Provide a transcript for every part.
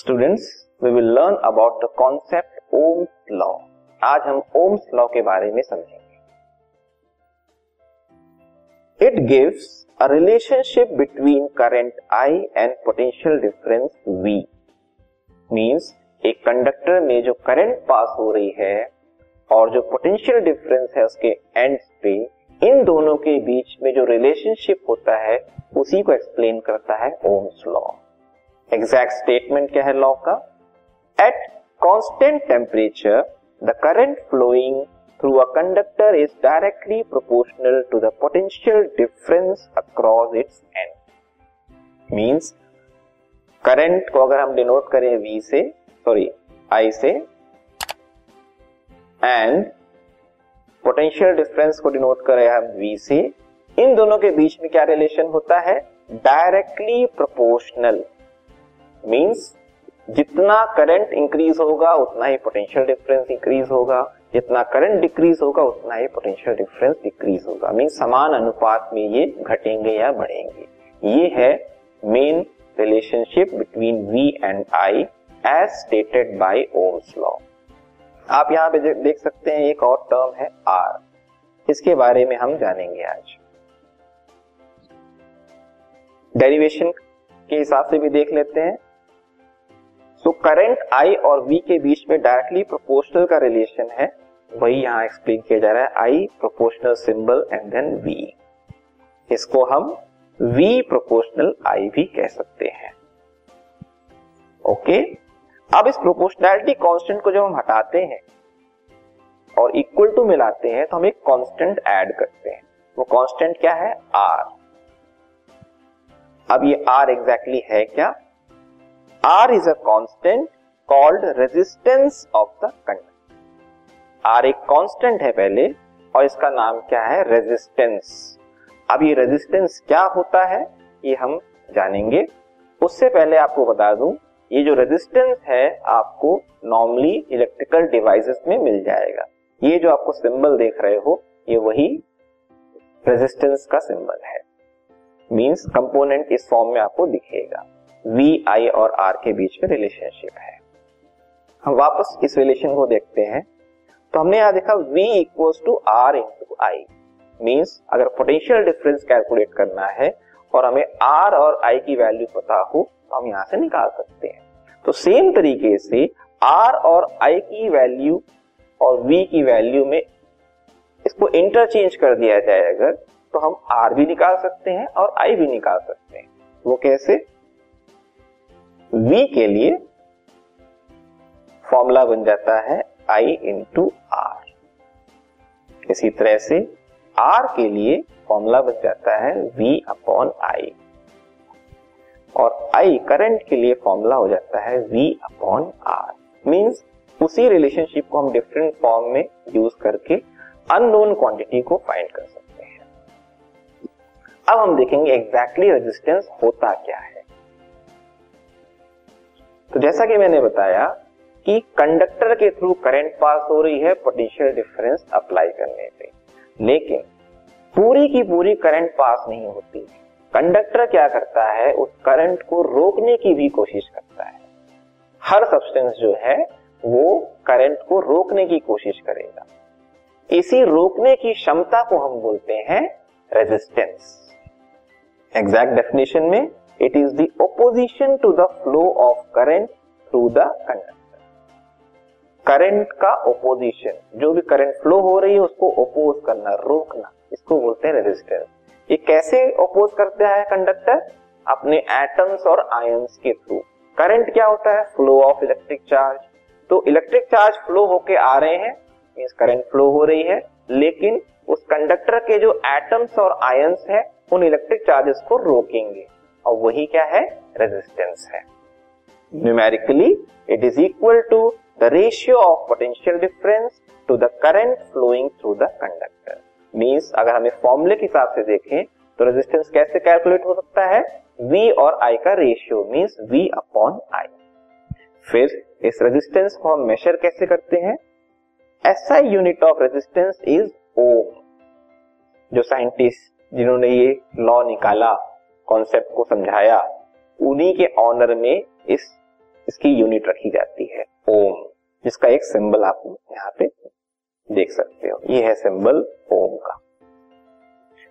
Students we will learn about the concept Ohm's law आज हम Ohm's law के बारे में समझेंगे। It gives a relationship between current I and potential difference V means एक conductor में जो करंट पास हो रही है और जो पोटेंशियल डिफरेंस है उसके एंड्स पे, इन दोनों के बीच में जो रिलेशनशिप होता है, उसी को एक्सप्लेन करता है ओम्स लॉ एग्जैक्ट स्टेटमेंट क्या है लॉ का? At constant temperature the current flowing through a conductor is directly proportional to the potential difference across its end means current को अगर हम डिनोट करें वी से सॉरी आई से एंड पोटेंशियल डिफरेंस को डिनोट करें हम वी से, इन दोनों के बीच में क्या रिलेशन होता है? डायरेक्टली प्रोपोर्शनल मींस जितना करंट इंक्रीज होगा, उतना ही पोटेंशियल डिफरेंस इंक्रीज होगा। जितना करंट डिक्रीज होगा, उतना ही पोटेंशियल डिफरेंस डिक्रीज होगा। मीन समान अनुपात में ये घटेंगे या बढ़ेंगे। ये है main relationship between V and I as stated by Ohm's law आप यहाँ पे देख सकते हैं, एक और टर्म है आर इसके बारे में हम जानेंगे आज। डेरिवेशन के हिसाब से भी देख लेते हैं। सो करंट आई और वी के बीच में डायरेक्टली प्रोपोर्शनल का रिलेशन है, वही यहाँ एक्सप्लेन किया जा रहा है I proportional symbol and then V इसको हम वी प्रोपोर्शनल आई भी कह सकते हैं। Okay okay? अब इस प्रोपोर्शनैलिटी कांस्टेंट को जब हम हटाते हैं और इक्वल टू मिलाते हैं तो हम एक कांस्टेंट ऐड करते हैं। वो कांस्टेंट क्या है? आर अब ये आर एग्जैक्टली exactly है क्या? R is a constant called resistance of the conductor R एक कांस्टेंट है पहले, और इसका नाम क्या है? रेजिस्टेंस अब ये रेजिस्टेंस क्या होता है, ये हम जानेंगे। उससे पहले आपको बता दूँ, ये जो रेजिस्टेंस है, आपको नॉर्मली इलेक्ट्रिकल डिवाइसेस में मिल जाएगा। ये जो आपको सिंबल देख रहे हो, ये वही रेजिस्टेंस का सिंबल है। मींस कंपोनेंट इस फॉर्म में आपको दिखेगा। वी आई और आर के बीच में रिलेशनशिप है। हम वापस इस रिलेशन को देखते हैं। तो हमने यहाँ देखा V equals to R into I means अगर पोटेंशियल डिफरेंस कैलकुलेट करना है और हमें R और I की वैल्यू पता हो तो हम यहाँ से निकाल सकते हैं। तो सेम तरीके से R और I की वैल्यू और V की वैल्यू में इसको इंटरचेंज कर दिया जाए अगर तो हम R भी निकाल सकते हैं और I भी निकाल सकते हैं। वो कैसे? V के लिए फॉर्मूला बन जाता है I इंटू आर इसी तरह से R के लिए फॉर्मूला बन जाता है V अपॉन आई और I करंट के लिए फॉर्मूला हो जाता है V अपॉन आर मींस उसी रिलेशनशिप को हम डिफरेंट फॉर्म में यूज़ करके अननोन क्वांटिटी को फाइंड कर सकते हैं। अब हम देखेंगे एग्जैक्टली exactly रेजिस्टेंस होता क्या है। तो जैसा कि मैंने बताया कि कंडक्टर के थ्रू करंट पास हो रही है पोटेंशियल डिफरेंस अप्लाई करने पे। लेकिन पूरी की पूरी करंट पास नहीं होती। कंडक्टर क्या करता है? उस करंट को रोकने की भी कोशिश करता है। हर सब्सटेंस जो है, वो करंट को रोकने की कोशिश करेगा। इसी रोकने की क्षमता को हम बोलते हैं रेजिस्टेंस एग्जैक्ट डेफिनेशन में it is the opposition to the flow of current through the conductor current का ओपोजिशन जो भी करंट फ्लो हो रही है, उसको ओपोज करना, रोकना, इसको बोलते हैं रेजिस्टेंस ये कैसे ओपोज करते हैं कंडक्टर अपने एटम्स और आयंस के थ्रू करंट क्या होता है? फ्लो ऑफ़ इलेक्ट्रिक चार्ज तो इलेक्ट्रिक चार्ज फ्लो होके आ रहे हैं मींस करंट फ्लो हो रही है, लेकिन उस कंडक्टर के जो एटम्स और आयंस है, उन इलेक्ट्रिक चार्जेस को रोकेंगे. और वही क्या है? रेजिस्टेंस है। Numerically it is equal to the ratio of potential difference to the current flowing through the conductor means अगर हमें फॉर्मूले के हिसाब से देखें तो रेजिस्टेंस कैसे कैलकुलेट हो सकता है? V और I का ratio means V upon I. फिर, इस रेजिस्टेंस को हम मेजर कैसे करते हैं? SI unit of resistance is ohm जो साइंटिस्ट जिन्होंने ये लॉ निकाला कॉन्सेप्ट को समझाया, उन्हीं के ऑनर में इस, इसकी यूनिट रखी जाती है, ओम, जिसका एक सिंबल आप यहाँ पे देख सकते हो। ये है सिंबल ओम का।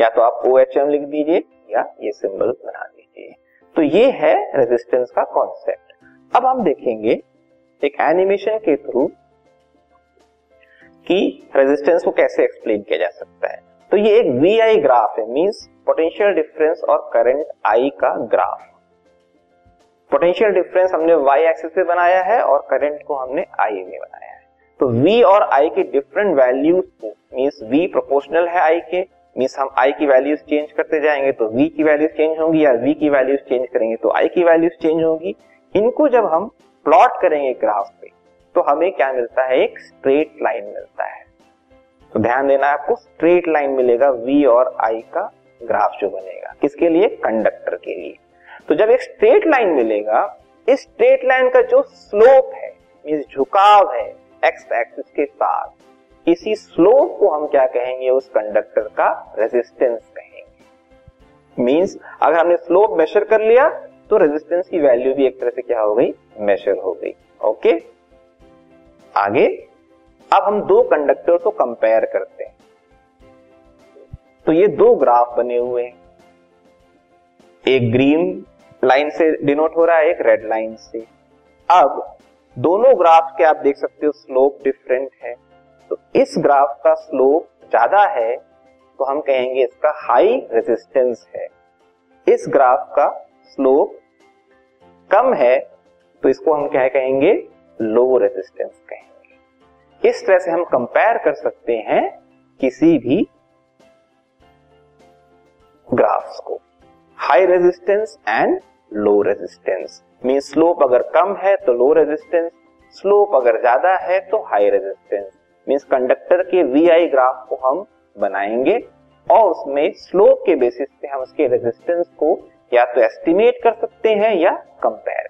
या तो आप ओ एच एम लिख दीजिए, या ये सिंबल बना दीजिए। तो ये है रेजिस्टेंस का कॉन्सेप्ट अब हम देखेंगे एक एनिमेशन के थ्रू कि रेजिस्टेंस को कैसे एक्सप्लेन किया जा सकता है। तो ये एक वी आई ग्राफ है मीन्स पोटेंशियल डिफरेंस और करंट आई का ग्राफ पोटेंशियल डिफरेंस हमने वाई एक्सिस पे बनाया है और करंट को हमने आई में बनाया है. तो वी और आई के डिफरेंट वैल्यूज़ को मीन्स वी प्रोपोर्शनल है आई के मीन्स हम आई की वैल्यूज़ चेंज करते जाएँगे तो वी की वैल्यूज़ चेंज होंगी या वी की वैल्यूज़ चेंज करेंगे तो आई की वैल्यूज़ चेंज होंगी. इनको जब हम प्लॉट करेंगे ग्राफ पे तो हमें क्या मिलता है? एक स्ट्रेट लाइन मिलता है. तो ध्यान देना है आपको स्ट्रेट लाइन मिलेगा V और I का ग्राफ जो बनेगा। किसके लिए? कंडक्टर के लिए। तो जब एक स्ट्रेट लाइन मिलेगा, इस स्ट्रेट लाइन का जो स्लोप है मीन्स झुकाव है एक्स एक्सिस के साथ, इसी स्लोप को हम क्या कहेंगे? उस कंडक्टर का रेजिस्टेंस कहेंगे। मींस अगर हमने स्लोप मेजर कर लिया तो रेजिस्टेंस की वैल्यू भी एक तरह से क्या हो गई? मेजर हो गई। ओके आगे। अब हम दो कंडक्टर को कंपेयर करते हैं। तो ये दो ग्राफ बने हुए हैं। एक ग्रीन लाइन से डिनोट हो रहा है, एक रेड लाइन से। अब दोनों ग्राफ के आप देख सकते हो स्लोप डिफरेंट है। तो इस ग्राफ का स्लोप ज़्यादा है तो हम कहेंगे इसका हाई रेजिस्टेंस है। इस ग्राफ का स्लोप कम है तो इसको हम क्या कहेंगे? लो रेजिस्टेंस कहेंगे। इस तरह से हम कंपेयर कर सकते हैं किसी भी ग्राफ्स को। High resistance and low resistance mean slope अगर कम है तो लो रेजिस्टेंस स्लोप अगर ज़्यादा है तो हाई रेजिस्टेंस मीन्स कंडक्टर के वी आई ग्राफ को हम बनाएँगे और उसमें स्लोप के बेसिस पे हम उसके रेजिस्टेंस को या तो एस्टिमेट कर सकते हैं या compare